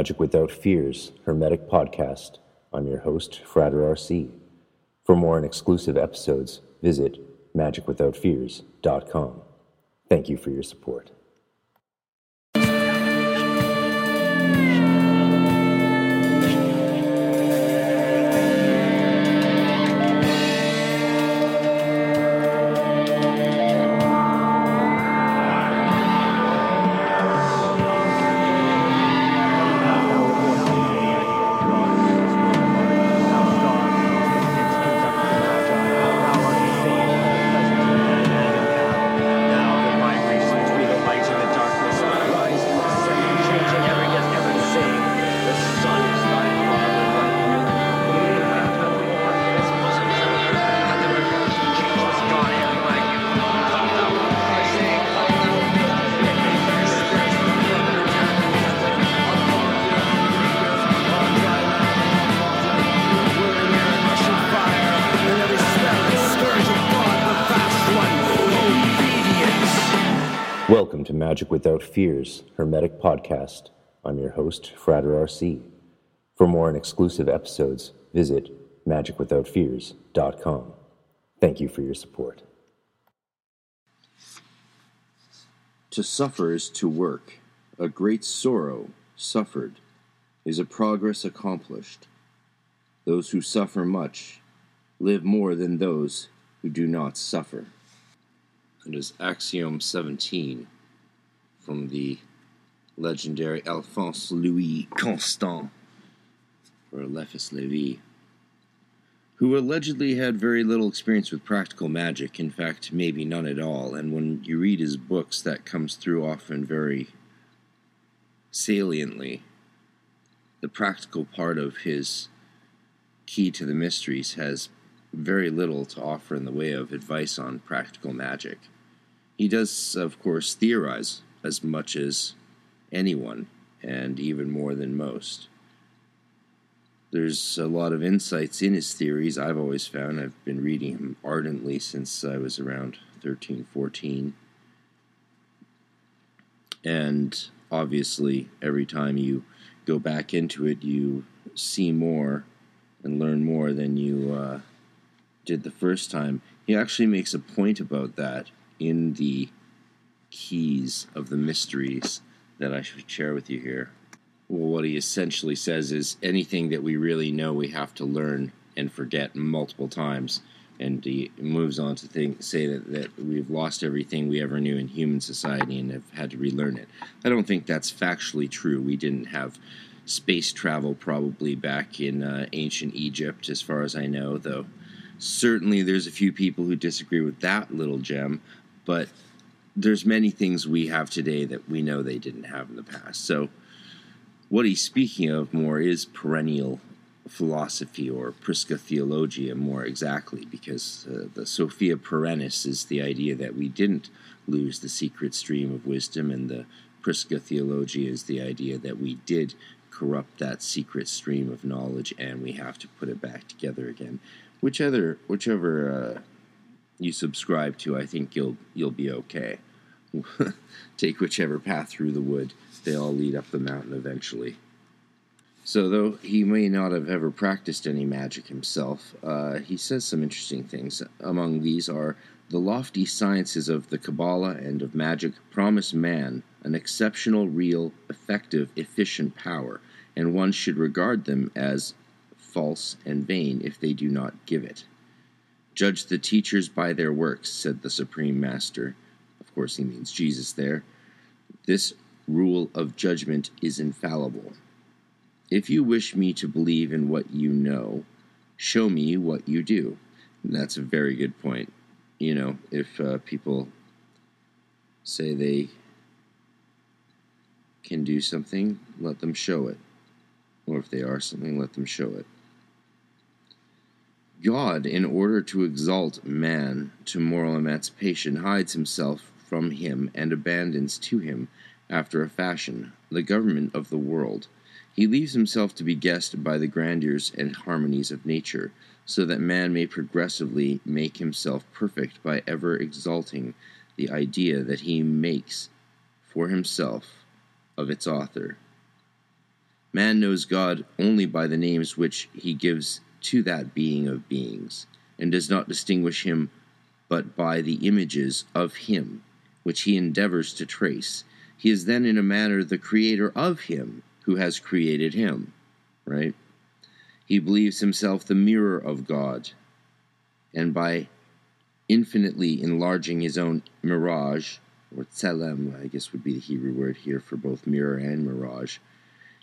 Magic Without Fears Hermetic Podcast. I'm your host, Frater RC. For more and exclusive episodes, visit magicwithoutfears.com. Thank you for your support. Magic Without Fears Hermetic Podcast. I'm your host, Frater RC. For more and exclusive episodes, visit magicwithoutfears.com. Thank you for your support. To suffer is to work. A great sorrow suffered is a progress accomplished. Those who suffer much live more than those who do not suffer. It is Axiom 17 from the legendary Alphonse Louis Constant, or Eliphas Levi, who allegedly had very little experience with practical magic, in fact, maybe none at all. And when you read his books, that comes through often very saliently. The practical part of his Key to the Mysteries has very little to offer in the way of advice on practical magic. He does, of course, theorize as much as anyone, and even more than most. There's a lot of insights in his theories, I've always found. I've been reading him ardently since I was around 13, 14. And obviously, every time you go back into it, you see more and learn more than you uh, did the first time. He actually makes a point about that in the keys of the mysteries that I should share with you here. Well, what he essentially says is anything that we really know, we have to learn and forget multiple times. And he moves on to think, say that, that we've lost everything we ever knew in human society and have had to relearn it. I don't think that's factually true. We didn't have space travel probably back in uh, ancient Egypt, as far as I know, though certainly there's a few people who disagree with that little gem, but there's many things we have today that we know they didn't have in the past. So what he's speaking of more is perennial philosophy or Prisca Theologia more exactly, because uh, the Sophia Perennis is the idea that we didn't lose the secret stream of wisdom, and the Prisca Theologia is the idea that we did corrupt that secret stream of knowledge and we have to put it back together again. Which Whichever, whichever uh, you subscribe to, I think you'll you'll be okay. Take whichever path through the wood; they all lead up the mountain eventually. So, though he may not have ever practiced any magic himself, uh, he says some interesting things. Among these are the lofty sciences of the Kabbalah and of magic promise man an exceptional, real, effective, efficient power, and one should regard them as false and vain if they do not give it. Judge the teachers by their works, said the Supreme Master. Of course, he means Jesus there. This rule of judgment is infallible. If you wish me to believe in what you know, show me what you do. And that's a very good point. You know, if uh, people say they can do something, let them show it. Or if they are something, let them show it. God, in order to exalt man to moral emancipation, hides himself from him and abandons to him, after a fashion, the government of the world. He leaves himself to be guessed by the grandeurs and harmonies of nature, so that man may progressively make himself perfect by ever exalting the idea that he makes for himself of its author. Man knows God only by the names which he gives to that being of beings, and does not distinguish him but by the images of him which he endeavors to trace. He is then in a manner the creator of him who has created him, right? He believes himself the mirror of God, and by infinitely enlarging his own mirage, or tselem, I guess would be the Hebrew word here for both mirror and mirage,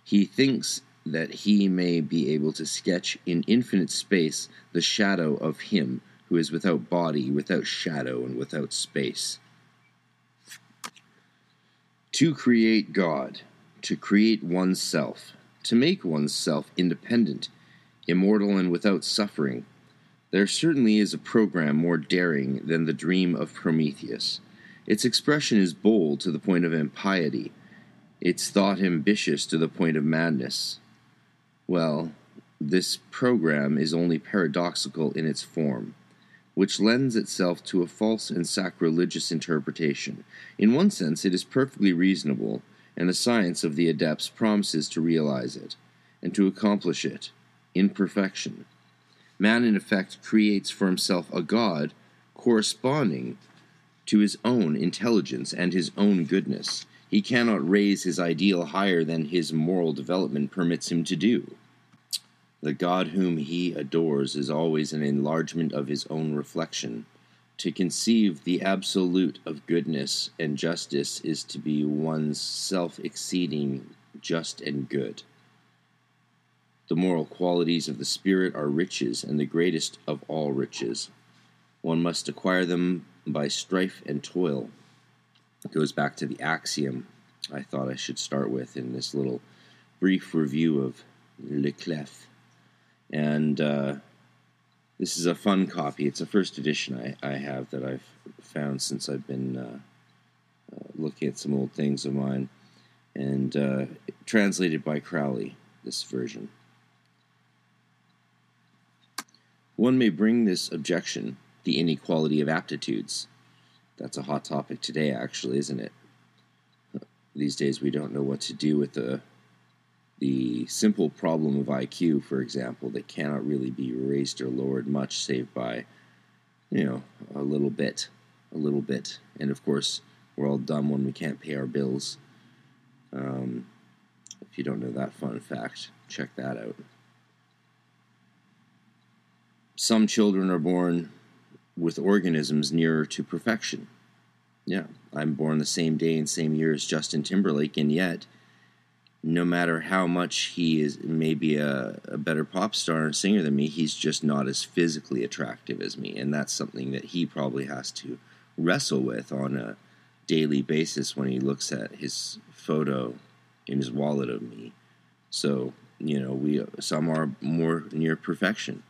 he thinks that he may be able to sketch in infinite space the shadow of him who is without body, without shadow, and without space. To create God, to create oneself, to make oneself independent, immortal, and without suffering, there certainly is a program more daring than the dream of Prometheus. Its expression is bold to the point of impiety it's thought ambitious to the point of madness. Well, this program is only paradoxical in its form, which lends itself to a false and sacrilegious interpretation. In one sense, it is perfectly reasonable, and the science of the adepts promises to realize it, and to accomplish it in perfection. Man, in effect, creates for himself a God corresponding to his own intelligence and his own goodness he cannot raise his ideal higher than his moral development permits him to do. The God whom he adores is always an enlargement of his own reflection. To conceive the absolute of goodness and justice is to be one's self exceeding just and good. The moral qualities of the Spirit are riches, and the greatest of all riches. One must acquire them by strife and toil. Goes back to the axiom I thought I should start with in this little brief review of Le Clef. And uh, this is a fun copy. It's a first edition I, I have that I've found since I've been uh, uh, looking at some old things of mine. And uh, translated by Crowley, this version. One may bring this objection, the inequality of aptitudes, that's a hot topic today, actually, isn't it? These days, we don't know what to do with the the simple problem of IQ, for example, that cannot really be raised or lowered much, save by, you know, a little bit, a little bit. And of course, we're all dumb when we can't pay our bills. Um, if you don't know that fun fact, check that out. Some children are born with organisms nearer to perfection. Yeah, I'm born the same day and same year as Justin Timberlake, and yet, no matter how much he is maybe a, a better pop star and singer than me, he's just not as physically attractive as me, and that's something that he probably has to wrestle with on a daily basis when he looks at his photo in his wallet of me. So, you know, we some are more near perfection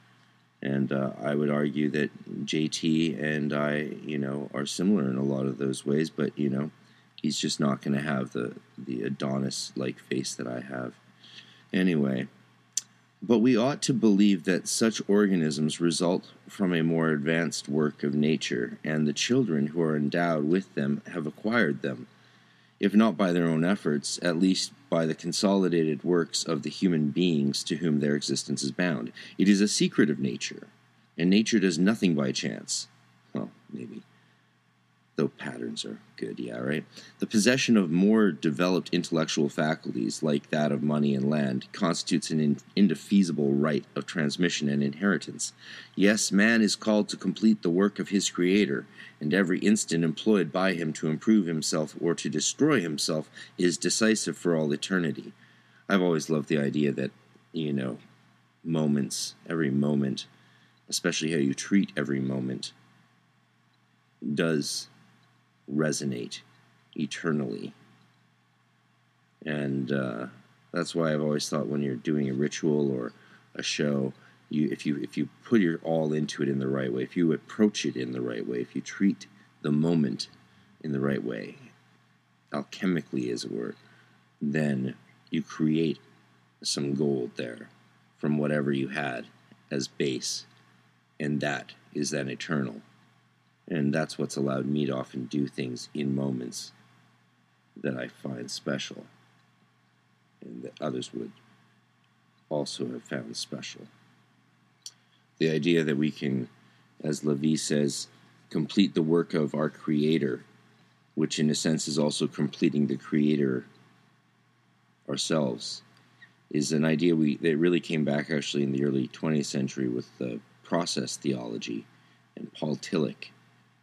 and uh, I would argue that JT and I, you know, are similar in a lot of those ways. But you know, he's just not going to have the the Adonis-like face that I have. Anyway, but we ought to believe that such organisms result from a more advanced work of nature, and the children who are endowed with them have acquired them if not by their own efforts, at least by the consolidated works of the human beings to whom their existence is bound. It is a secret of nature, and nature does nothing by chance. Well, maybe though patterns are good, yeah, right? The possession of more developed intellectual faculties, like that of money and land, constitutes an in- indefeasible right of transmission and inheritance. Yes, man is called to complete the work of his Creator, and every instant employed by him to improve himself or to destroy himself is decisive for all eternity. I've always loved the idea that, you know, moments, every moment, especially how you treat every moment, does resonate eternally. And uh, that's why I've always thought when you're doing a ritual or a show, you if you if you put your all into it in the right way, if you approach it in the right way, if you treat the moment in the right way, alchemically as it were, then you create some gold there from whatever you had as base, and that is then eternal. And that's what's allowed me to often do things in moments that I find special and that others would also have found special. The idea that we can, as Levi says, complete the work of our Creator, which in a sense is also completing the Creator ourselves, is an idea we that really came back actually in the early 20th century with the process theology and Paul Tillich,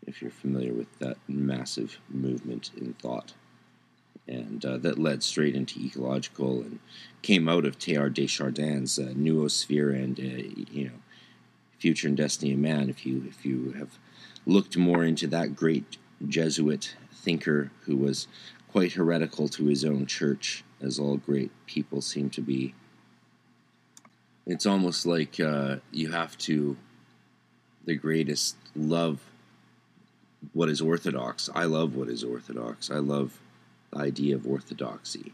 if you're familiar with that massive movement in thought and uh, that led straight into ecological and came out of Teilhard de Chardin's uh, noosphere and uh, you know future and destiny of man. If you if you have looked more into that great Jesuit thinker who was quite heretical to his own church, as all great people seem to be. It's almost like uh, you have to the greatest love what is orthodox. I love what is orthodox. I love the idea of orthodoxy.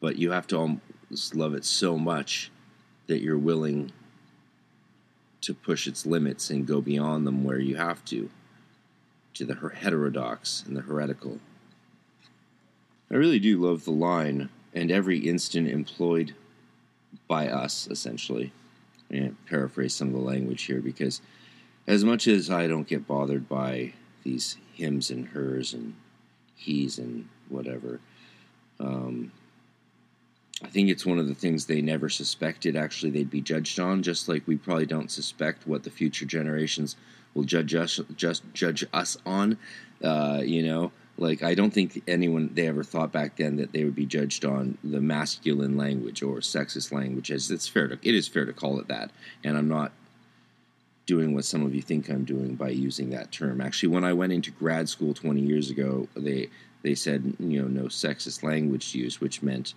But you have to almost love it so much that you're willing to push its limits and go beyond them where you have to, to the heterodox and the heretical. I really do love the line, and every instant employed by us, essentially. I'm going to paraphrase some of the language here because, as much as I don't get bothered by these hims and hers and he's and whatever. Um, I think it's one of the things they never suspected actually they'd be judged on, just like we probably don't suspect what the future generations will judge us just judge us on. Uh, you know, like I don't think anyone they ever thought back then that they would be judged on the masculine language or sexist language. As it's fair to it is fair to call it that, and I'm not doing what some of you think I'm doing by using that term. Actually, when I went into grad school 20 years ago, they they said you know no sexist language use, which meant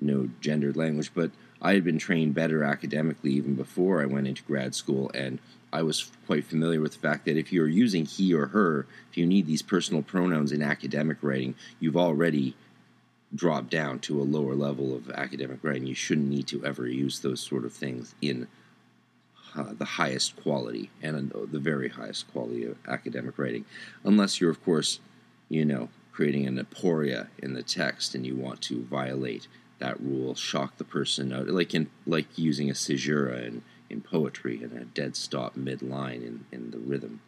no gendered language. But I had been trained better academically even before I went into grad school, and I was quite familiar with the fact that if you're using he or her, if you need these personal pronouns in academic writing, you've already dropped down to a lower level of academic writing. You shouldn't need to ever use those sort of things in the highest quality and uh, the very highest quality of academic writing, unless you're, of course, you know, creating an aporia in the text and you want to violate that rule, shock the person out, like in like using a caesura in, in poetry and a dead stop mid line in, in the rhythm,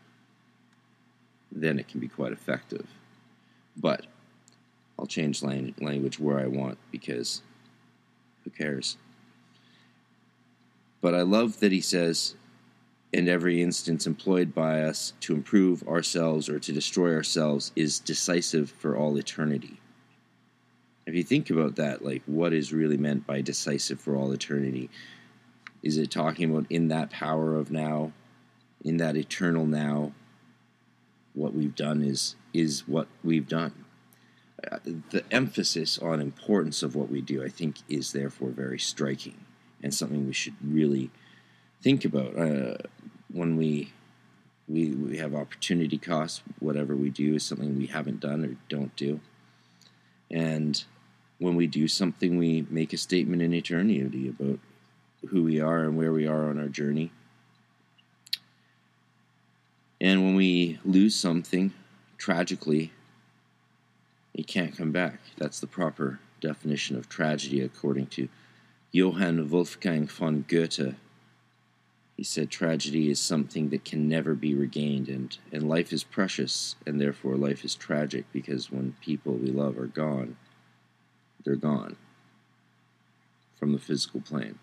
then it can be quite effective. But I'll change language where I want because who cares? But I love that he says and every instance employed by us to improve ourselves or to destroy ourselves is decisive for all eternity. If you think about that, like what is really meant by decisive for all eternity? Is it talking about in that power of now, in that eternal now? What we've done is is what we've done. Uh, the emphasis on importance of what we do, I think, is therefore very striking and something we should really think about uh, when we we we have opportunity costs. Whatever we do is something we haven't done or don't do, and when we do something, we make a statement in eternity about who we are and where we are on our journey. And when we lose something, tragically, it can't come back. That's the proper definition of tragedy according to Johann Wolfgang von Goethe he said tragedy is something that can never be regained, and, and life is precious, and therefore life is tragic because when people we love are gone, they're gone from the physical plane.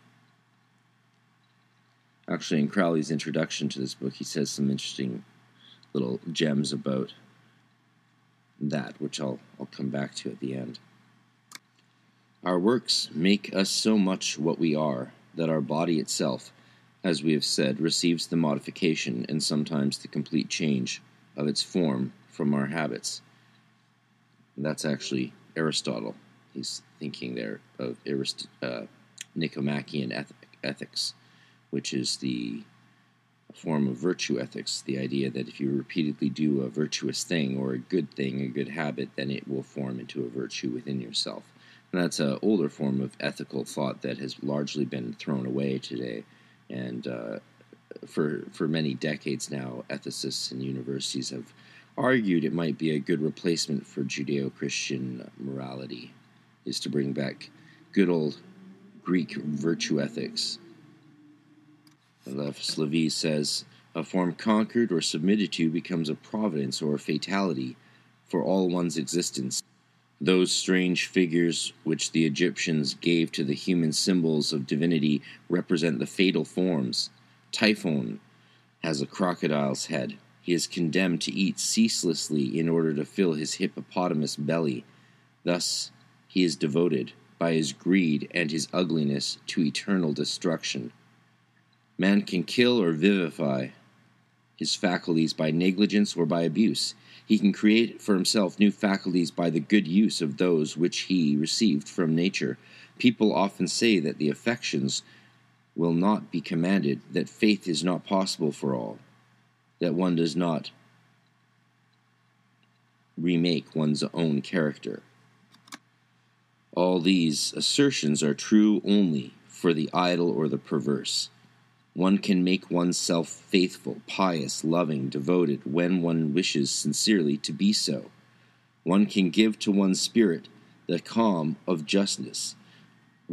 Actually, in Crowley's introduction to this book, he says some interesting little gems about that, which I'll, I'll come back to at the end. Our works make us so much what we are that our body itself as we have said, receives the modification and sometimes the complete change of its form from our habits. that's actually Aristotle. He's thinking there of Arist- uh, Nicomachean ethics, which is the form of virtue ethics, the idea that if you repeatedly do a virtuous thing or a good thing, a good habit, then it will form into a virtue within yourself. That's an older form of ethical thought that has largely been thrown away today and uh, for for many decades now, ethicists and universities have argued it might be a good replacement for Judeo-Christian morality, is to bring back good old Greek virtue ethics. Eliphas Levi says, a form conquered or submitted to becomes a providence or a fatality for all one's existence. Those strange figures which the Egyptians gave to the human symbols of divinity represent the fatal forms. Typhon has a crocodile's head. He is condemned to eat ceaselessly in order to fill his hippopotamus belly. Thus, he is devoted, by his greed and his ugliness, to eternal destruction. Man can kill or vivify his faculties by negligence or by abuse. He can create for himself new faculties by the good use of those which he received from nature. People often say that the affections will not be commanded, that faith is not possible for all, that one does not remake one's own character. All these assertions are true only for the idle or the perverse. One can make oneself faithful, pious, loving, devoted when one wishes sincerely to be so. One can give to one's spirit the calm of justness,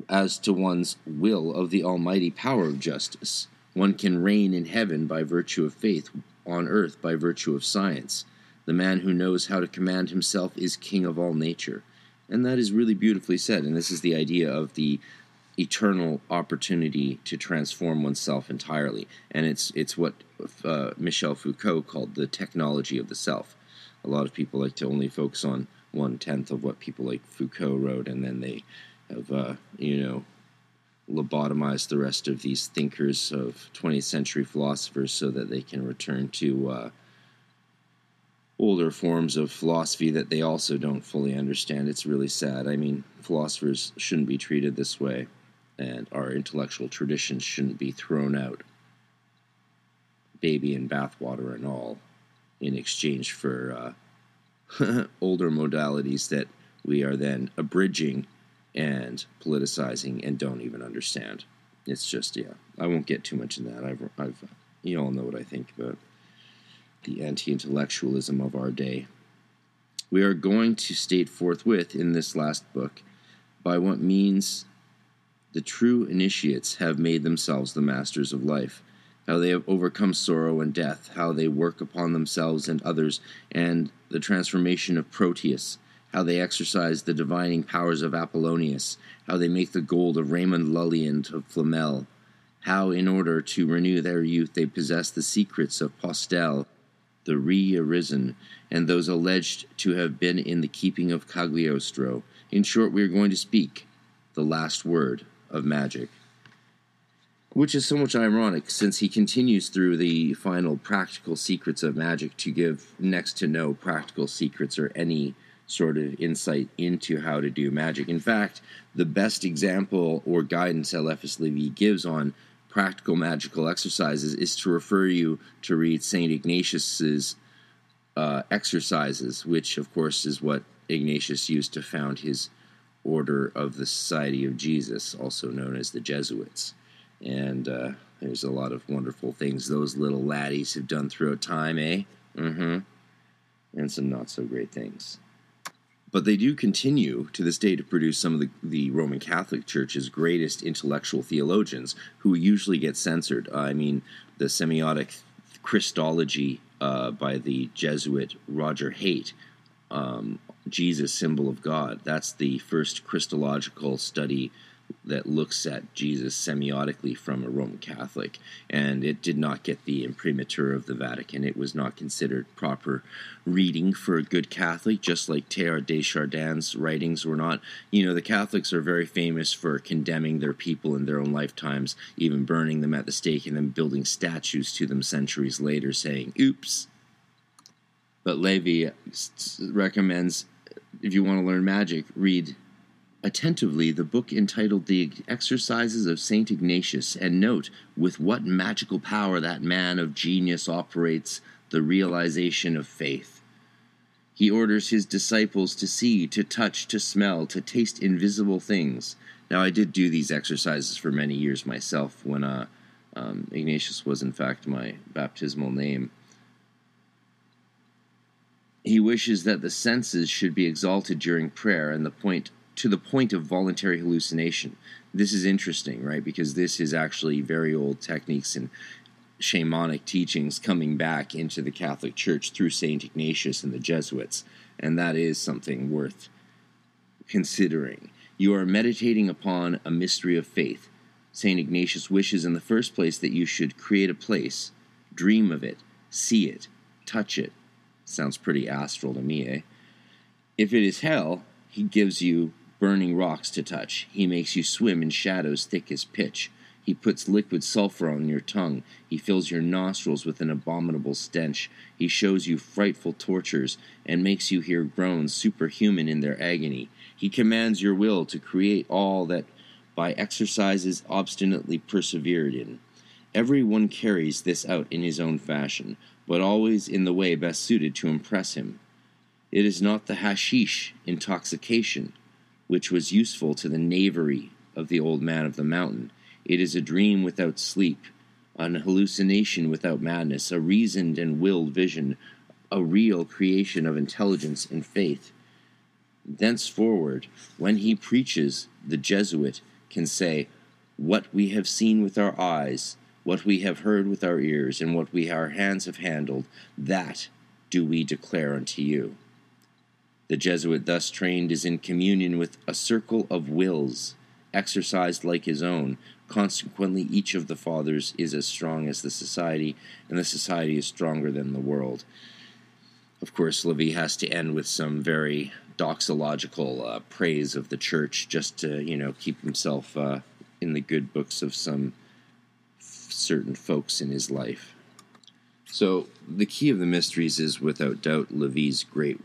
as to one's will of the almighty power of justice. One can reign in heaven by virtue of faith, on earth by virtue of science. The man who knows how to command himself is king of all nature. And that is really beautifully said. And this is the idea of the eternal opportunity to transform oneself entirely, and it's it's what uh, Michel Foucault called the technology of the self. A lot of people like to only focus on one tenth of what people like Foucault wrote, and then they have uh, you know lobotomized the rest of these thinkers of 20th century philosophers so that they can return to uh, older forms of philosophy that they also don't fully understand. It's really sad. I mean, philosophers shouldn't be treated this way and our intellectual traditions shouldn't be thrown out, baby and bathwater and all, in exchange for uh, older modalities that we are then abridging and politicizing and don't even understand. It's just, yeah, I won't get too much in that. I've, I've you all know what I think about the anti intellectualism of our day. We are going to state forthwith in this last book by what means the true initiates have made themselves the masters of life, how they have overcome sorrow and death, how they work upon themselves and others, and the transformation of Proteus, how they exercise the divining powers of Apollonius, how they make the gold of Raymond Lully and of Flamel, how, in order to renew their youth, they possess the secrets of Postel, the re arisen, and those alleged to have been in the keeping of Cagliostro. In short, we are going to speak the last word of magic. Which is so much ironic since he continues through the final practical secrets of magic to give next to no practical secrets or any sort of insight into how to do magic. In fact, the best example or guidance Eliphas Levi gives on practical magical exercises is to refer you to read St. Ignatius's uh, exercises, which, of course, is what Ignatius used to found his order of the Society of Jesus, also known as the Jesuits. And uh, there's a lot of wonderful things those little laddies have done throughout time, eh? Mm hmm. And some not so great things. But they do continue to this day to produce some of the, the Roman Catholic Church's greatest intellectual theologians who usually get censored. Uh, I mean, the semiotic Christology uh, by the Jesuit Roger Haight um, Jesus, symbol of God. That's the first Christological study that looks at Jesus semiotically from a Roman Catholic, and it did not get the imprimatur of the Vatican. It was not considered proper reading for a good Catholic, just like Teilhard de Chardin's writings were not. You know, the Catholics are very famous for condemning their people in their own lifetimes, even burning them at the stake and then building statues to them centuries later, saying, oops. But Levi recommends if you want to learn magic, read attentively the book entitled The Exercises of St. Ignatius and note with what magical power that man of genius operates the realization of faith. He orders his disciples to see, to touch, to smell, to taste invisible things. Now, I did do these exercises for many years myself when uh, um, Ignatius was, in fact, my baptismal name. He wishes that the senses should be exalted during prayer and the point to the point of voluntary hallucination. this is interesting, right? Because this is actually very old techniques and shamanic teachings coming back into the Catholic Church through St. Ignatius and the Jesuits. And that is something worth considering. You are meditating upon a mystery of faith. St. Ignatius wishes in the first place that you should create a place, dream of it, see it, touch it. Sounds pretty astral to me, eh? If it is hell, he gives you burning rocks to touch. He makes you swim in shadows thick as pitch. He puts liquid sulfur on your tongue. He fills your nostrils with an abominable stench. He shows you frightful tortures and makes you hear groans superhuman in their agony. He commands your will to create all that by exercises obstinately persevered in. Every one carries this out in his own fashion, but always in the way best suited to impress him. It is not the hashish intoxication which was useful to the knavery of the old man of the mountain. It is a dream without sleep, an hallucination without madness, a reasoned and willed vision, a real creation of intelligence and faith. Thenceforward, when he preaches, the Jesuit can say, What we have seen with our eyes, what we have heard with our ears, and what we our hands have handled, that do we declare unto you. The Jesuit thus trained is in communion with a circle of wills, exercised like his own. Consequently, each of the fathers is as strong as the society, and the society is stronger than the world. Of course, Levi has to end with some very doxological uh, praise of the church, just to you know keep himself uh, in the good books of some certain folks in his life. So, the key of the mysteries is without doubt Levi's great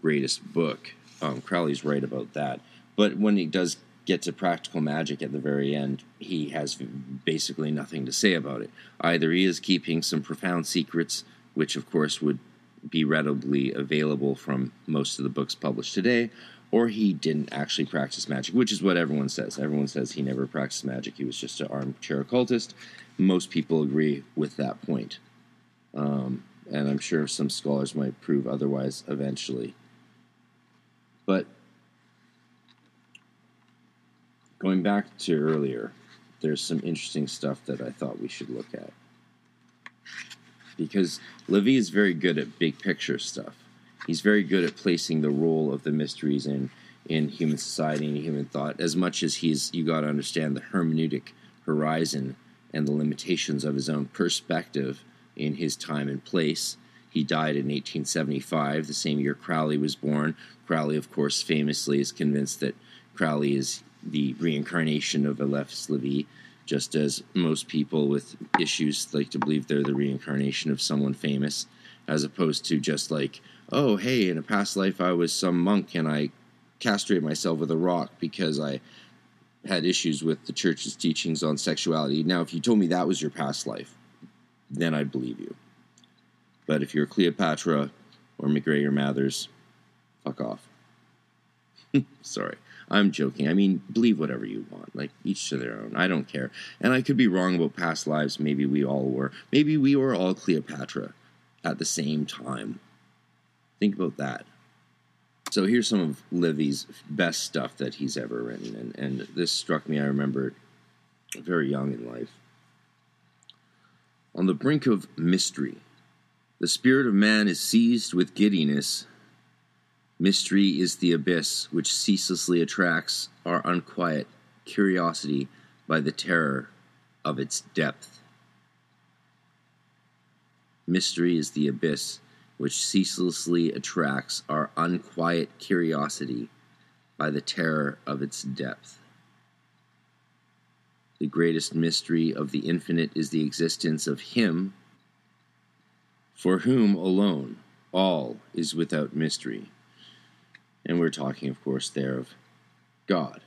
greatest book. Um, Crowley's right about that. But when he does get to practical magic at the very end, he has basically nothing to say about it. Either he is keeping some profound secrets, which of course would be readily available from most of the books published today, or he didn't actually practice magic, which is what everyone says. Everyone says he never practiced magic, he was just an armchair occultist. Most people agree with that point. Um, and I'm sure some scholars might prove otherwise eventually. But going back to earlier, there's some interesting stuff that I thought we should look at. Because Levi is very good at big picture stuff. He's very good at placing the role of the mysteries in in human society and human thought. As much as he's you got to understand the hermeneutic horizon and the limitations of his own perspective in his time and place. He died in 1875, the same year Crowley was born. Crowley, of course, famously is convinced that Crowley is the reincarnation of Eliphas Levi, just as most people with issues like to believe they're the reincarnation of someone famous, as opposed to just like, oh, hey, in a past life I was some monk and I castrate myself with a rock because I had issues with the church's teachings on sexuality. Now, if you told me that was your past life, then I'd believe you. But if you're Cleopatra or MacGregor Mathers, fuck off. Sorry. I'm joking. I mean, believe whatever you want. Like, each to their own. I don't care. And I could be wrong about past lives. Maybe we all were. Maybe we were all Cleopatra at the same time. Think about that. So here's some of Levi's best stuff that he's ever written. And, and this struck me, I remember, very young in life. On the brink of mystery, the spirit of man is seized with giddiness Mystery is the abyss which ceaselessly attracts our unquiet curiosity by the terror of its depth. Mystery is the abyss which ceaselessly attracts our unquiet curiosity by the terror of its depth. The greatest mystery of the infinite is the existence of Him for whom alone all is without mystery. And we're talking, of course, there of God.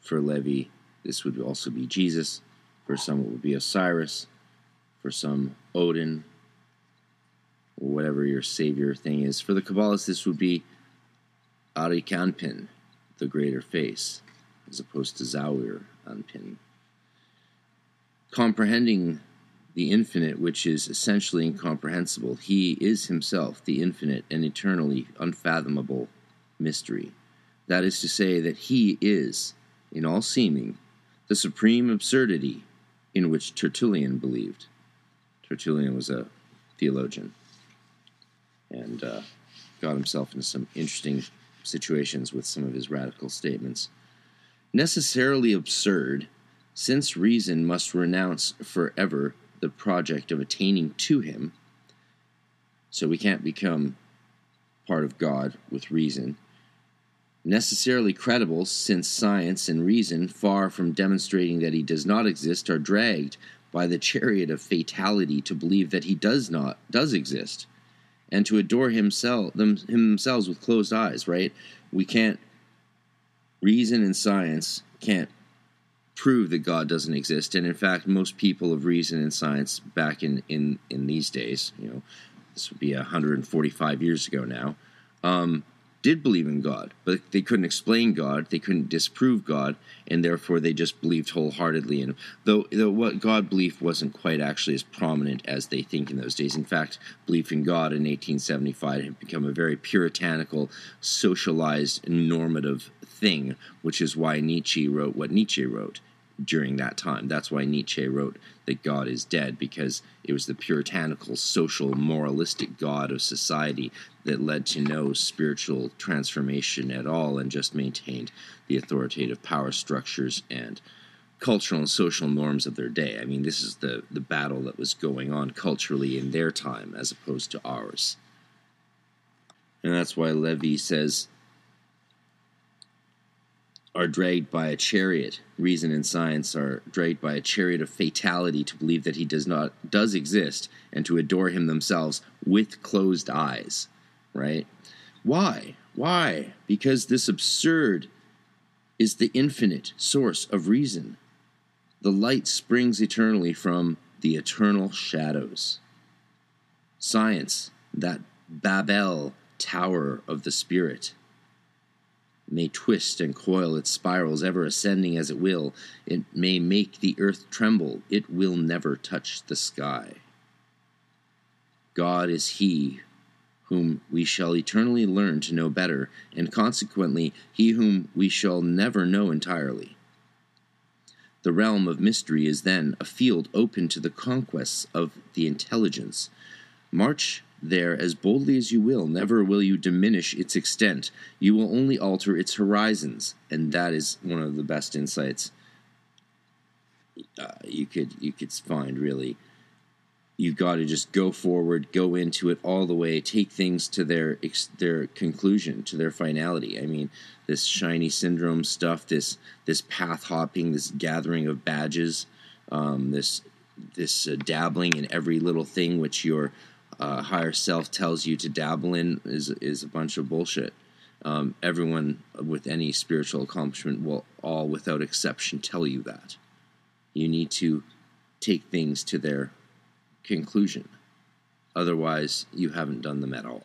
For Levi, this would also be Jesus. For some, it would be Osiris. For some, Odin, whatever your savior thing is. For the Kabbalists, this would be Ari Arikh Anpin, the greater face, as opposed to Zeir Anpin. Comprehending the infinite, which is essentially incomprehensible, he is himself the infinite and eternally unfathomable mystery. That is to say, that he is, in all seeming, the supreme absurdity in which Tertullian believed. Tertullian was a theologian and uh, got himself into some interesting situations with some of his radical statements. Necessarily absurd, since reason must renounce forever the project of attaining to him, so we can't become part of God with reason. Necessarily credible, since science and reason, far from demonstrating that he does not exist, are dragged by the chariot of fatality to believe that he does not does exist and to adore himself them, themselves with closed eyes right? We can't reason and science can't prove that god doesn't exist. And in fact most people of reason and science back in in in these days you know this would be 145 years ago now um, did believe in God, but they couldn't explain God, they couldn't disprove God, and therefore they just believed wholeheartedly. And though, though what God belief wasn't quite actually as prominent as they think in those days. In fact, belief in God in 1875 had become a very puritanical, socialized, normative thing, which is why Nietzsche wrote what Nietzsche wrote during that time. That's why Nietzsche wrote that God is dead, because it was the puritanical, social, moralistic God of society that led to no spiritual transformation at all and just maintained the authoritative power structures and cultural and social norms of their day. I mean, this is the, the battle that was going on culturally in their time as opposed to ours. And that's why Levi says are dragged by a chariot. Reason and science are dragged by a chariot of fatality to believe that he does not does exist and to adore him themselves with closed eyes. Right? Why? Why? Because this absurd is the infinite source of reason. The light springs eternally from the eternal shadows. Science, that Babel tower of the spirit may twist and coil its spirals, ever ascending as it will. It may make the earth tremble, it will never touch the sky. God is He whom we shall eternally learn to know better, and consequently, He whom we shall never know entirely. The realm of mystery is then a field open to the conquests of the intelligence. March there as boldly as you will. Never will you diminish its extent. You will only alter its horizons, and that is one of the best insights uh, you could you could find. Really, you've got to just go forward, go into it all the way, take things to their their conclusion, to their finality. I mean, this shiny syndrome stuff, this this path hopping, this gathering of badges, um, this this uh, dabbling in every little thing which you're uh, higher self tells you to dabble in is is a bunch of bullshit. Um, everyone with any spiritual accomplishment will all, without exception, tell you that. You need to take things to their conclusion. Otherwise, you haven't done them at all.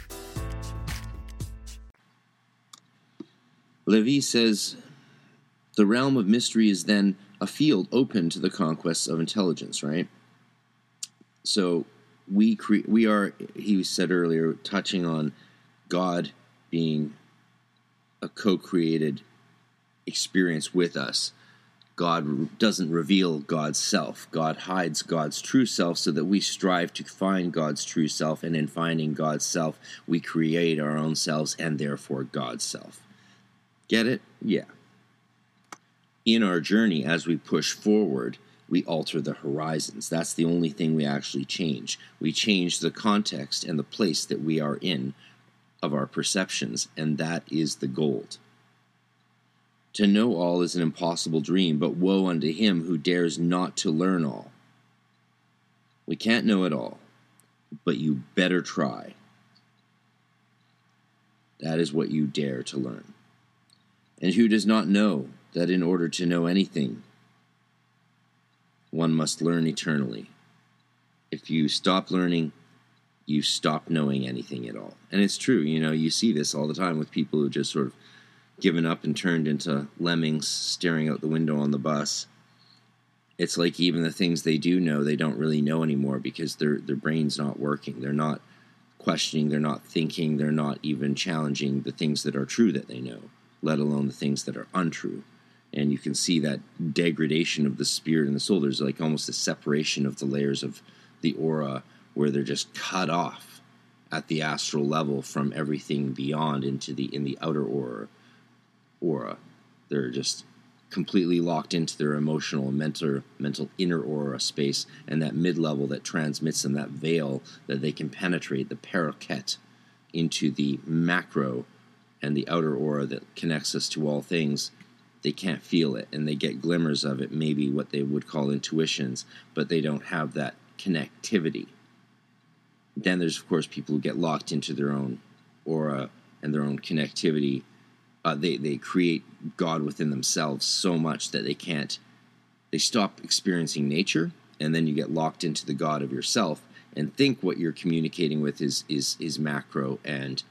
Levi says the realm of mystery is then a field open to the conquests of intelligence, right? So we cre- we are he said earlier touching on God being a co-created experience with us. God doesn't reveal God's self. God hides God's true self so that we strive to find God's true self and in finding God's self we create our own selves and therefore God's self. Get it? Yeah. In our journey, as we push forward, we alter the horizons. That's the only thing we actually change. We change the context and the place that we are in of our perceptions, and that is the gold. To know all is an impossible dream, but woe unto him who dares not to learn all. We can't know it all, but you better try. That is what you dare to learn. And who does not know that in order to know anything, one must learn eternally? If you stop learning, you stop knowing anything at all. And it's true, you know, you see this all the time with people who just sort of given up and turned into lemmings staring out the window on the bus. It's like even the things they do know, they don't really know anymore because their their brain's not working. They're not questioning, they're not thinking, they're not even challenging the things that are true that they know, let alone the things that are untrue. And you can see that degradation of the spirit and the soul. There's like almost a separation of the layers of the aura where they're just cut off at the astral level from everything beyond into the in the outer aura aura. They're just completely locked into their emotional and mental mental inner aura space and that mid level that transmits them that veil that they can penetrate the paroketh into the macro and the outer aura that connects us to all things they can't feel it and they get glimmers of it maybe what they would call intuitions but they don't have that connectivity. Then there's of course people who get locked into their own aura and their own connectivity. Uh, they they create God within themselves so much that they can't they stop experiencing nature and then you get locked into the God of yourself and think what you're communicating with is is is macro and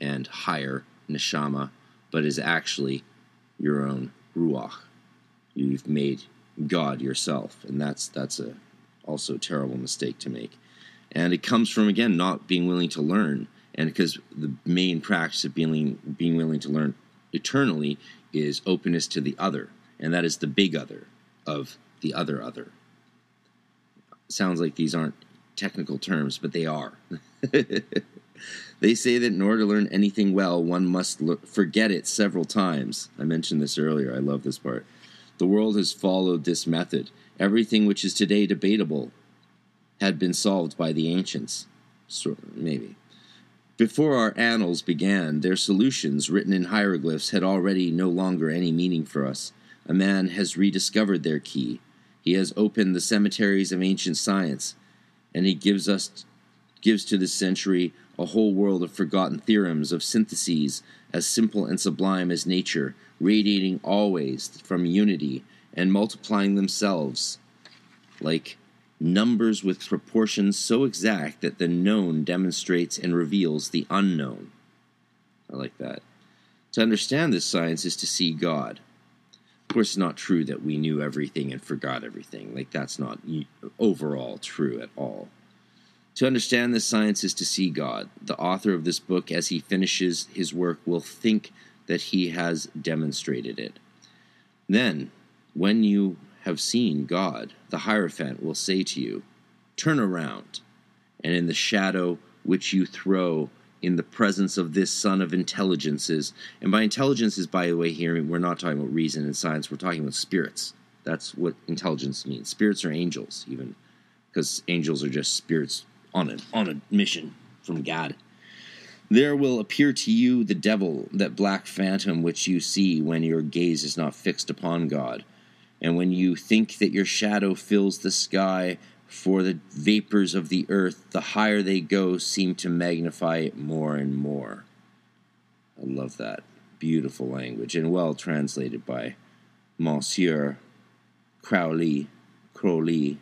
and higher neshama, but is actually your own ruach. You've made God yourself, and that's that's a also a terrible mistake to make. And it comes from again not being willing to learn, and because the main practice of being being willing to learn eternally is openness to the other, and that is the big other of the other other. Sounds like these aren't technical terms, but they are. they say that in order to learn anything well, one must forget it several times. I mentioned this earlier. I love this part. The world has followed this method. Everything which is today debatable had been solved by the ancients. So, maybe. Before our annals began, their solutions, written in hieroglyphs, had already no longer any meaning for us. A man has rediscovered their key. He has opened the cemeteries of ancient science, and he gives us gives to this century a whole world of forgotten theorems, of syntheses as simple and sublime as nature, radiating always from unity and multiplying themselves like numbers with proportions so exact that the known demonstrates and reveals the unknown. I like that. To understand this science is to see God. Of course, it's not true that we knew everything and forgot everything. Like, that's not overall true at all. To understand this science is to see God. The author of this book, as he finishes his work, will think that he has demonstrated it. Then, when you have seen God, the Hierophant will say to you, Turn around, and in the shadow which you throw in the presence of this son of intelligences, and by intelligences, by the way, here we're not talking about reason and science, we're talking about spirits. That's what intelligence means. Spirits are angels, even, because angels are just spirits on a, on a mission from God. There will appear to you the devil, that black phantom which you see when your gaze is not fixed upon God and when you think that your shadow fills the sky, for the vapors of the earth, the higher they go, seem to magnify it more and more. I love that. Beautiful language, and well translated by Monsieur Crowley. Crowley.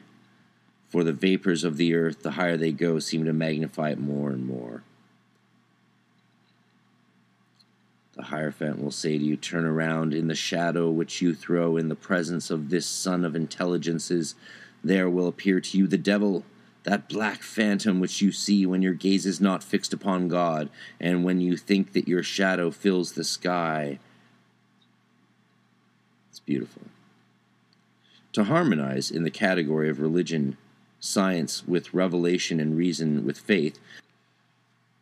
For the vapors of the earth, the higher they go, seem to magnify it more and more. The Hierophant will say to you, Turn around in the shadow which you throw in the presence of this son of intelligences. There will appear to you the devil, that black phantom which you see when your gaze is not fixed upon God, and when you think that your shadow fills the sky. It's beautiful. To harmonize in the category of religion, science with revelation, and reason with faith,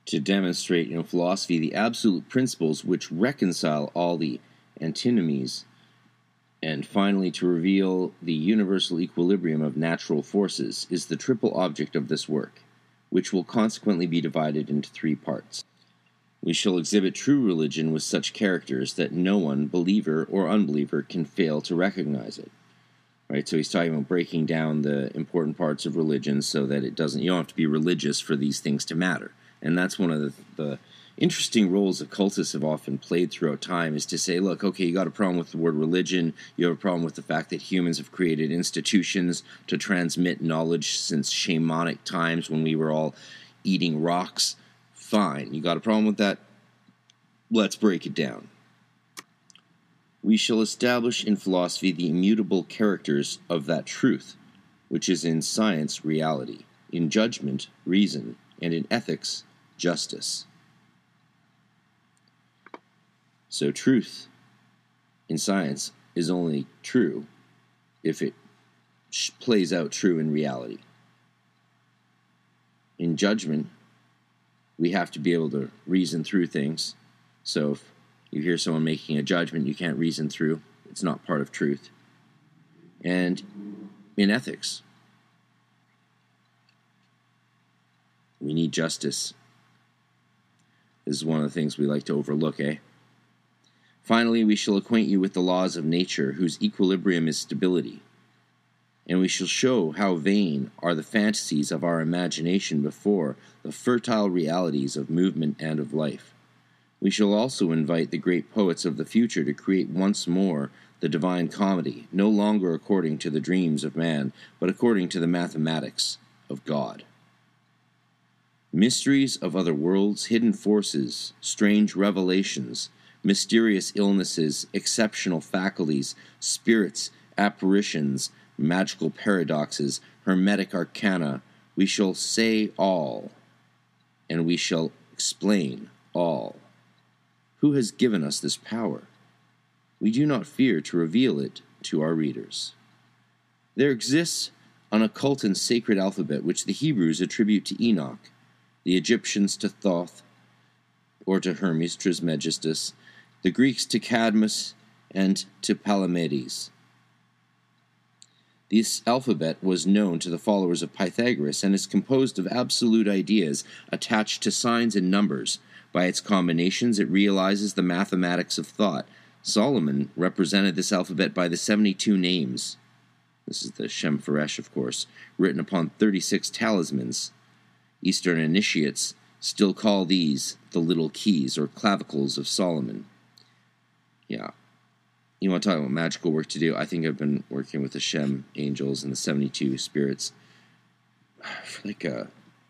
to demonstrate in philosophy the absolute principles which reconcile all the antinomies And finally, to reveal the universal equilibrium of natural forces is the triple object of this work, which will consequently be divided into three parts. We shall exhibit true religion with such characters that no one, believer or unbeliever, can fail to recognize it. Right, so he's talking about breaking down the important parts of religion so that it doesn't. You don't have to be religious for these things to matter, and that's one of the, the interesting roles occultists have often played throughout time is to say, look, okay, you got a problem with the word religion, you have a problem with the fact that humans have created institutions to transmit knowledge since shamanic times when we were all eating rocks. Fine, you got a problem with that? Let's break it down. We shall establish in philosophy the immutable characters of that truth, which is in science reality, in judgment reason, and in ethics justice. So, truth in science is only true if it plays out true in reality. In judgment, we have to be able to reason through things. So, if you hear someone making a judgment you can't reason through, it's not part of truth. And in ethics, we need justice. This is one of the things we like to overlook, eh? Finally, we shall acquaint you with the laws of nature, whose equilibrium is stability. And we shall show how vain are the fantasies of our imagination before the fertile realities of movement and of life. We shall also invite the great poets of the future to create once more the divine comedy, no longer according to the dreams of man, but according to the mathematics of God. Mysteries of other worlds, hidden forces, strange revelations, mysterious illnesses, exceptional faculties, spirits, apparitions, magical paradoxes, hermetic arcana. We shall say all, and we shall explain all. Who has given us this power? We do not fear to reveal it to our readers. There exists an occult and sacred alphabet which the Hebrews attribute to Enoch, the Egyptians to Thoth, or to Hermes Trismegistus, the Greeks to Cadmus and to Palamedes. This alphabet was known to the followers of Pythagoras and is composed of absolute ideas attached to signs and numbers. By its combinations, it realizes the mathematics of thought. Solomon represented this alphabet by the 72 names. This is the Shem Feresh, of course, written upon 36 talismans. Eastern initiates still call these the little keys or clavicles of Solomon yeah. You want to talk about magical work to do? I think I've been working with the Shem angels and the 72 spirits for like uh,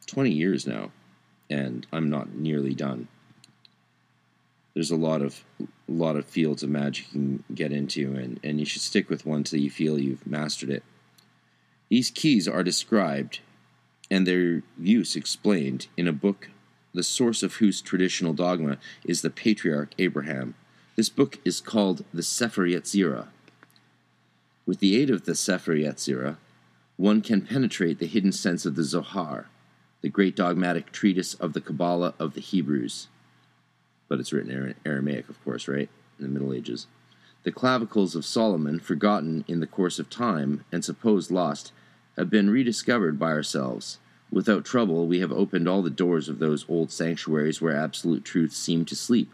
20 years now, and I'm not nearly done. There's a lot of a lot of fields of magic you can get into, and, and you should stick with one till you feel you've mastered it. These keys are described and their use explained in a book, the source of whose traditional dogma is the patriarch Abraham. This book is called the Sefer Yetzirah. With the aid of the Sefer Yetzirah, one can penetrate the hidden sense of the Zohar, the great dogmatic treatise of the Kabbalah of the Hebrews. But it's written in Aramaic, of course, right? In the Middle Ages. The clavicles of Solomon, forgotten in the course of time and supposed lost, have been rediscovered by ourselves. Without trouble, we have opened all the doors of those old sanctuaries where absolute truth seemed to sleep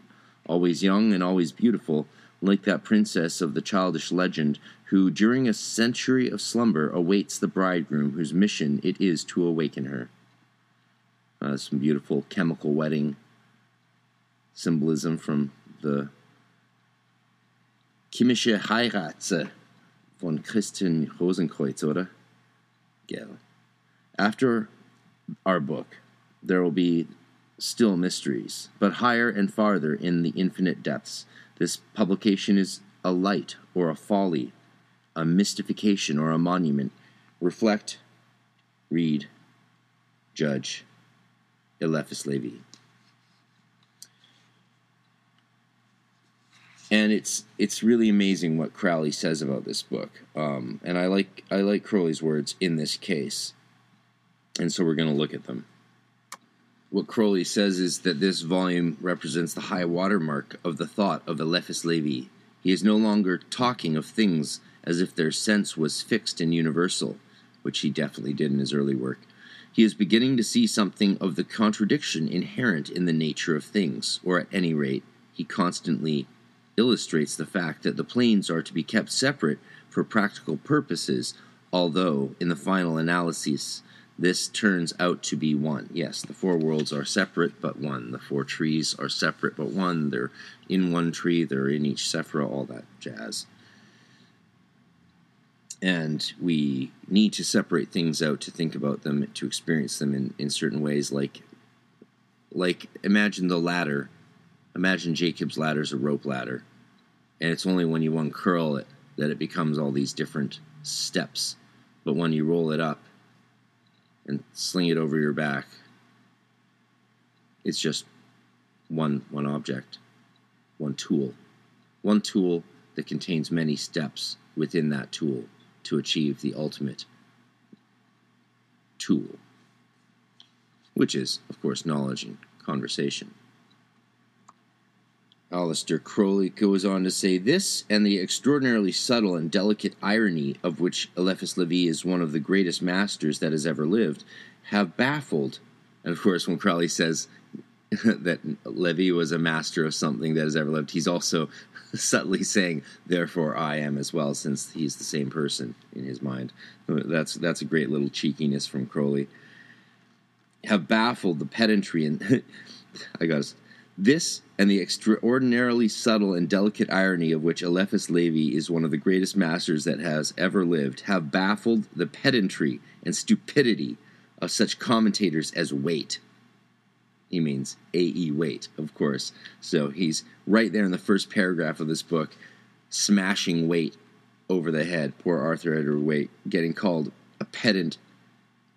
always young and always beautiful, like that princess of the childish legend, who during a century of slumber awaits the bridegroom whose mission it is to awaken her. Uh, some beautiful chemical wedding symbolism from the Chemische Heirat von Christian Rosenkreuz, oder? Yeah. After our book, there will be still mysteries, but higher and farther in the infinite depths. This publication is a light or a folly, a mystification or a monument. Reflect, read, judge. Eliphas Levi. And it's it's really amazing what Crowley says about this book, um, and I like I like Crowley's words in this case, and so we're going to look at them what Crowley says is that this volume represents the high watermark of the thought of Eliphas Levi He is no longer talking of things as if their sense was fixed and universal, which he definitely did in his early work. He is beginning to see something of the contradiction inherent in the nature of things, or at any rate, he constantly illustrates the fact that the planes are to be kept separate for practical purposes, although, in the final analysis, this turns out to be one. Yes, the four worlds are separate but one. The four trees are separate but one. They're in one tree, they're in each sephira, all that jazz. And we need to separate things out to think about them, to experience them in, in certain ways. Like, like imagine the ladder. Imagine Jacob's ladder is a rope ladder. And it's only when you uncurl it that it becomes all these different steps. But when you roll it up, and sling it over your back. It's just one one object, one tool, one tool that contains many steps within that tool to achieve the ultimate tool, which is, of course, knowledge and conversation. Aleister Crowley goes on to say this, and the extraordinarily subtle and delicate irony of which Eliphas Levi is one of the greatest masters that has ever lived, have baffled. And of course, when Crowley says that Levi was a master of something that has ever lived, he's also subtly saying, "Therefore, I am as well," since he's the same person in his mind. That's that's a great little cheekiness from Crowley. Have baffled the pedantry and I got this and the extraordinarily subtle and delicate irony of which Eliphas Levi is one of the greatest masters that has ever lived have baffled the pedantry and stupidity of such commentators as Waite. He means A.E. Waite, of course. So he's right there in the first paragraph of this book, smashing Waite over the head. Poor Arthur Edward Waite, getting called a pedant,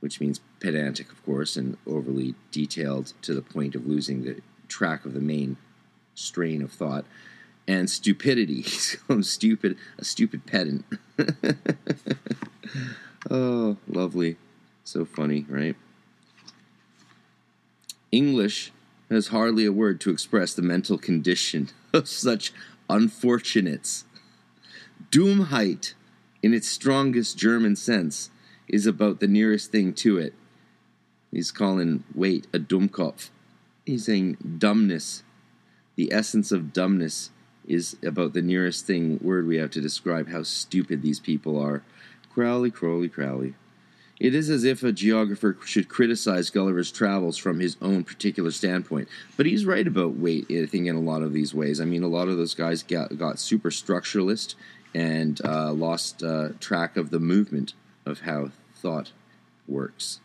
which means pedantic, of course, and overly detailed to the point of losing the track of the main strain of thought, and stupidity. He's called stupid, a stupid pedant. oh, lovely. So funny, right? English has hardly a word to express the mental condition of such unfortunates. Dummheit, in its strongest German sense, is about the nearest thing to it. He's calling Waite a Dummkopf he's saying dumbness. The essence of dumbness is about the nearest thing word we have to describe how stupid these people are. Crowley, Crowley, Crowley. It is as if a geographer should criticize Gulliver's travels from his own particular standpoint. But he's right about Waite, I think, in a lot of these ways. I mean, a lot of those guys got, got super structuralist and uh, lost uh, track of the movement of how thought works.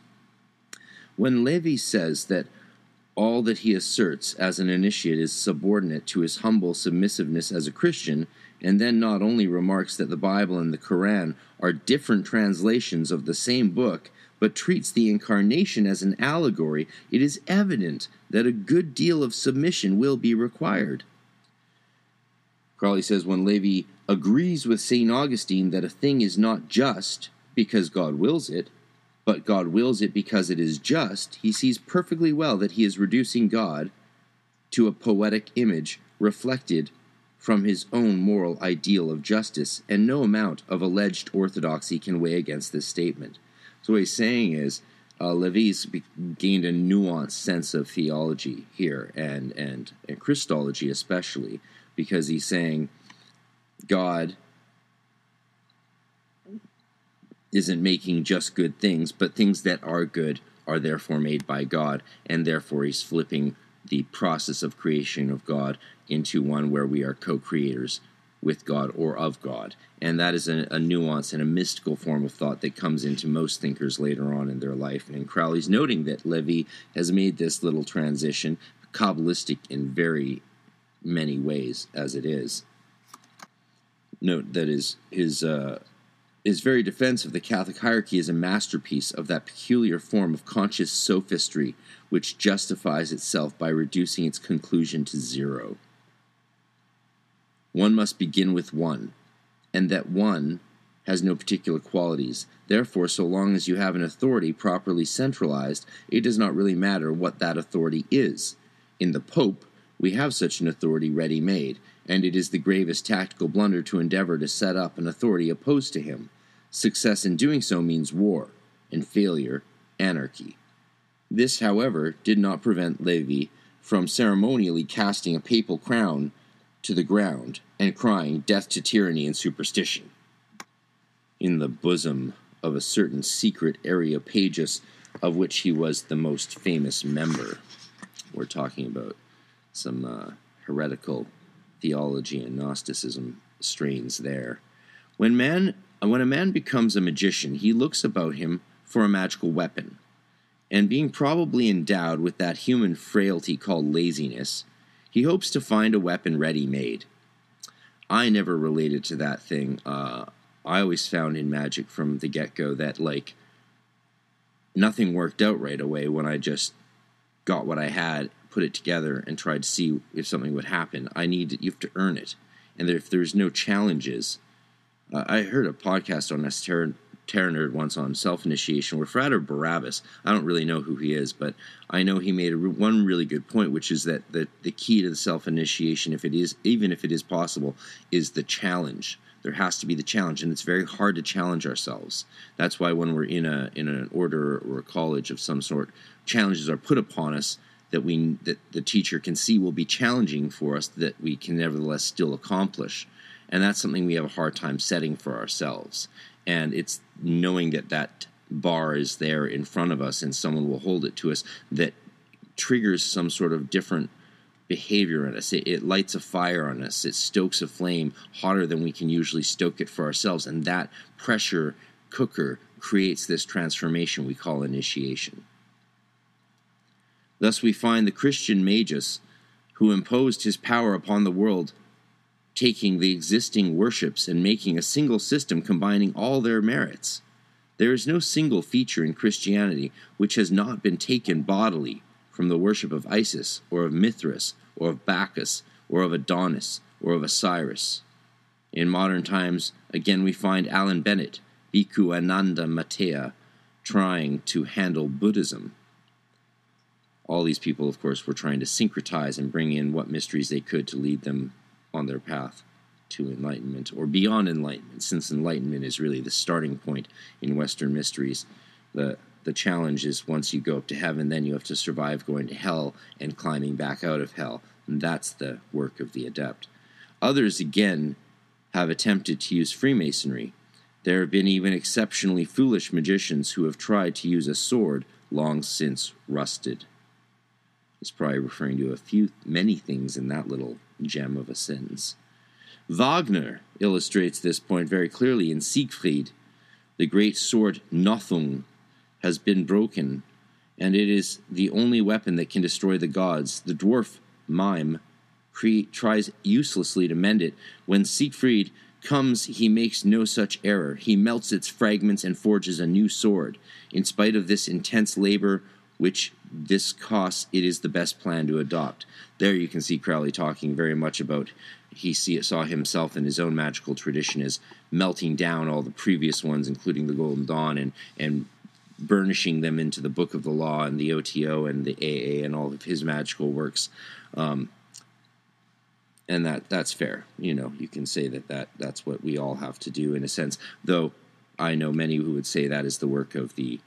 When Levi says that all that he asserts as an initiate is subordinate to his humble submissiveness as a Christian, and then not only remarks that the Bible and the Koran are different translations of the same book, but treats the incarnation as an allegory, it is evident that a good deal of submission will be required. Crowley says when Levi agrees with St. Augustine that a thing is not just because God wills it, but God wills it because it is just, he sees perfectly well that he is reducing God to a poetic image reflected from his own moral ideal of justice, and no amount of alleged orthodoxy can weigh against this statement. So, what he's saying is, uh, Levi's gained a nuanced sense of theology here, and, and, and Christology especially, because he's saying God isn't making just good things, but things that are good are therefore made by God, and therefore he's flipping the process of creation of God into one where we are co creators with God or of God. And that is a, a, nuance and a mystical form of thought that comes into most thinkers later on in their life. And Crowley's noting that Levi has made this little transition Kabbalistic in very many ways, as it is. Note that his, his uh, his very defense of the Catholic hierarchy is a masterpiece of that peculiar form of conscious sophistry which justifies itself by reducing its conclusion to zero. One must begin with one, and that one has no particular qualities. Therefore, so long as you have an authority properly centralized, it does not really matter what that authority is. In the Pope, we have such an authority ready made, and it is the gravest tactical blunder to endeavor to set up an authority opposed to him. Success in doing so means war, and failure, anarchy. This, however, did not prevent Levi from ceremonially casting a papal crown to the ground and crying, Death to tyranny and superstition. In the bosom of a certain secret Areopagus, of which he was the most famous member. We're talking about some uh, heretical theology and Gnosticism strains there. When man when a man becomes a magician, he looks about him for a magical weapon. And being probably endowed with that human frailty called laziness, he hopes to find a weapon ready made. I never related to that thing. Uh, I always found in magic from the get go that, like, nothing worked out right away when I just got what I had put it together and tried to see if something would happen. I need you have to earn it, and if there's no challenges, uh, I heard a podcast on Terra, Terra Nerd once on self initiation where Frater Barrabbas. I don't really know who he is, but I know he made a, one really good point, which is that the the key to the self initiation, if it is even if it is possible, is the challenge there has to be the challenge and it's very hard to challenge ourselves that's why when we're in a in an order or a college of some sort challenges are put upon us that we that the teacher can see will be challenging for us that we can nevertheless still accomplish and that's something we have a hard time setting for ourselves and it's knowing that that bar is there in front of us and someone will hold it to us that triggers some sort of different behavior in us. It, it, lights a fire on us. It stokes a flame hotter than we can usually stoke it for ourselves. And that pressure cooker creates this transformation we call initiation. Thus, we find the Christian Magus, who imposed his power upon the world, taking the existing worships and making a single system combining all their merits. There is no single feature in Christianity which has not been taken bodily from the worship of Isis, or of Mithras, or of Bacchus, or of Adonis, or of Osiris. In modern times, again, we find Alan Bennett, Bhikkhu Ananda Metteyya, trying to handle Buddhism all these people, of course, were trying to syncretize and bring in what mysteries they could to lead them on their path to enlightenment or beyond enlightenment, since enlightenment is really the starting point in Western mysteries. The the challenge is once you go up to heaven, then you have to survive going to hell and climbing back out of hell. And that's the work of the adept. Others, again, have attempted to use Freemasonry. There have been even exceptionally foolish magicians who have tried to use a sword long since rusted. It's probably referring to a few, many things in that little gem of a sentence. Wagner illustrates this point very clearly in Siegfried. The great sword Nothung has been broken, and it is the only weapon that can destroy the gods. The dwarf Mime tries uselessly to mend it. When Siegfried comes, he makes no such error. He melts its fragments and forges a new sword. In spite of this intense labor, which this costs, it is the best plan to adopt. There you can see Crowley talking very much about he see, saw himself in his own magical tradition as melting down all the previous ones, including the Golden Dawn, and and burnishing them into the Book of the Law and the OTO and the AA and all of his magical works. Um, and that that's fair. You know, you can say that, that that's what we all have to do in a sense. Though I know many who would say that is the work of the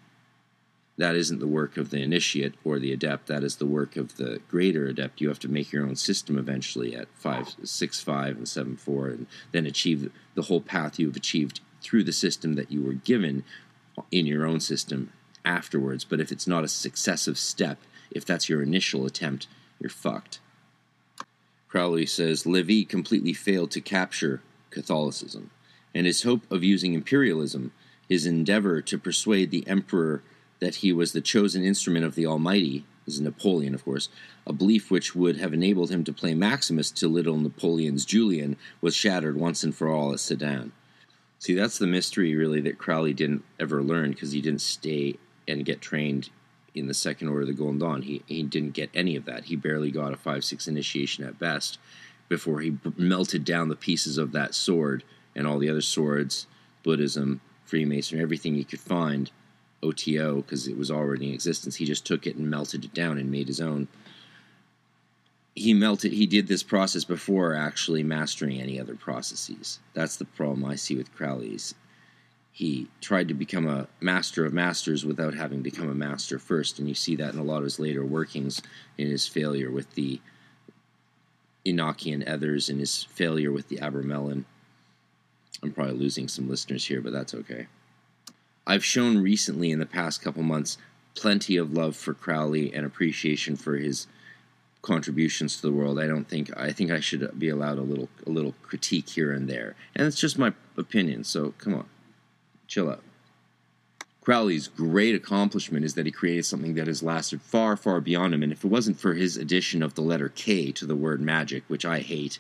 that isn't the work of the initiate or the adept. That is the work of the greater adept. You have to make your own system eventually at five, six, five, and seven, four, and then achieve the whole path you've achieved through the system that you were given in your own system afterwards. But if it's not a successive step, if that's your initial attempt, you're fucked. Crowley says Levi completely failed to capture Catholicism, and his hope of using imperialism, his endeavor to persuade the emperor that he was the chosen instrument of the Almighty, this is Napoleon, of course, a belief which would have enabled him to play Maximus to little Napoleon's Julian, was shattered once and for all at Sedan. See, that's the mystery, really, that Crowley didn't ever learn because he didn't stay and get trained in the Second Order of the Golden Dawn. He, he didn't get any of that. He barely got a 5 6 initiation at best before he b- melted down the pieces of that sword and all the other swords, Buddhism, Freemasonry, everything he could find OTO because it was already in existence. He just took it and melted it down and made his own. he melted he did this process before actually mastering any other processes that's the problem i see with crowley's he tried to become a master of masters without having become a master first and you see that in a lot of his later workings in his failure with the enochian ethers and his failure with the abramelin i'm probably losing some listeners here but that's okay i've shown recently in the past couple months plenty of love for crowley and appreciation for his contributions to the world. I don't think I think I should be allowed a little a little critique here and there. And it's just my opinion, so come on. Chill out. Crowley's great accomplishment is that he created something that has lasted far, far beyond him. And if it wasn't for his addition of the letter K to the word magic, which I hate,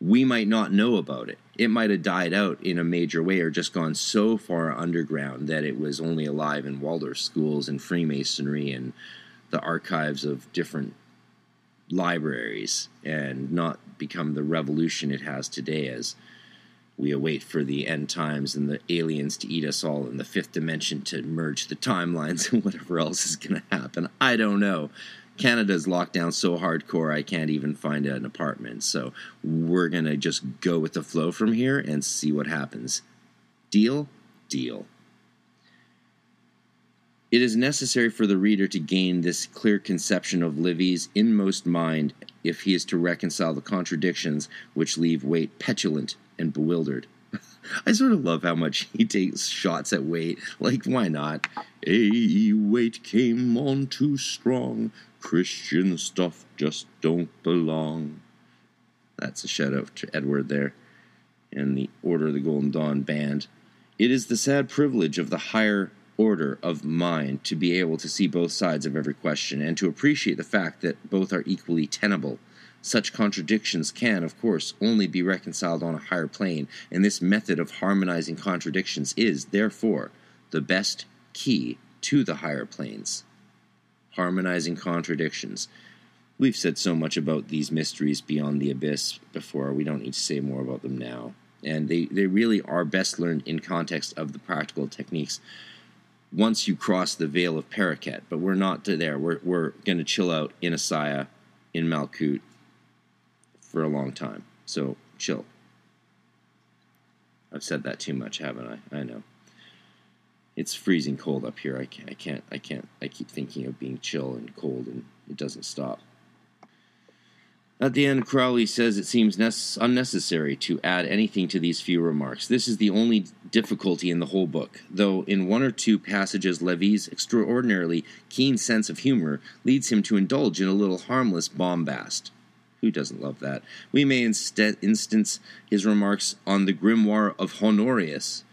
we might not know about it. It might have died out in a major way or just gone so far underground that it was only alive in Waldorf schools and Freemasonry and the archives of different libraries and not become the revolution it has today as we await for the end times and the aliens to eat us all in the fifth dimension to merge the timelines and whatever else is going to happen. I don't know. Canada's locked down so hardcore I can't even find an apartment. So we're going to just go with the flow from here and see what happens. Deal? Deal. It is necessary for the reader to gain this clear conception of Levi's inmost mind if he is to reconcile the contradictions which leave Waite petulant and bewildered. I sort of love how much he takes shots at Waite. Like, why not? A Waite came on too strong. Christian stuff just don't belong. That's a shout out to Edward there and the Order of the Golden Dawn band. It is the sad privilege of the higher order of mind to be able to see both sides of every question and to appreciate the fact that both are equally tenable. Such contradictions can, of course, only be reconciled on a higher plane, and this method of harmonizing contradictions is, therefore, the best key to the higher planes. Harmonizing contradictions. We've said so much about these mysteries beyond the abyss before, we don't need to say more about them now. And they, they really are best learned in context of the practical techniques once you cross the veil of Paroketh, but we're not there. We're, we're going to chill out in Assiah, in Malkut, for a long time. So chill. I've said that too much, haven't I? I know. It's freezing cold up here. I can't, I can't, I can't, I keep thinking of being chill and cold and it doesn't stop. At the end, Crowley says it seems unnecessary to add anything to these few remarks. This is the only difficulty in the whole book, though in one or two passages Levi's extraordinarily keen sense of humor leads him to indulge in a little harmless bombast. Who doesn't love that? We may instead instance his remarks on the grimoire of Honorius.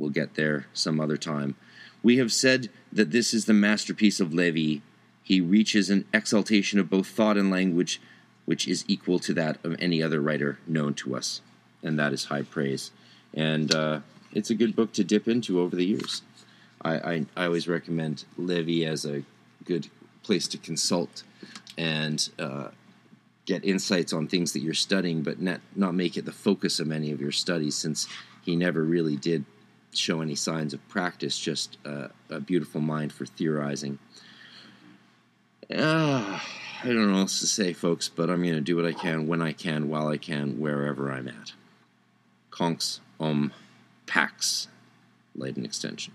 We'll get there some other time. We have said that this is the masterpiece of Levi he reaches an exaltation of both thought and language which is equal to that of any other writer known to us. And that is high praise. And uh, it's a good book to dip into over the years. I, I, I, always recommend Levi as a good place to consult and uh, get insights on things that you're studying, but not, not make it the focus of many of your studies since he never really did show any signs of practice, just uh, a beautiful mind for theorizing. Uh, I don't know what else to say, folks, but I'm going to do what I can, when I can, while I can, wherever I'm at. Konx Om Pax, and extension.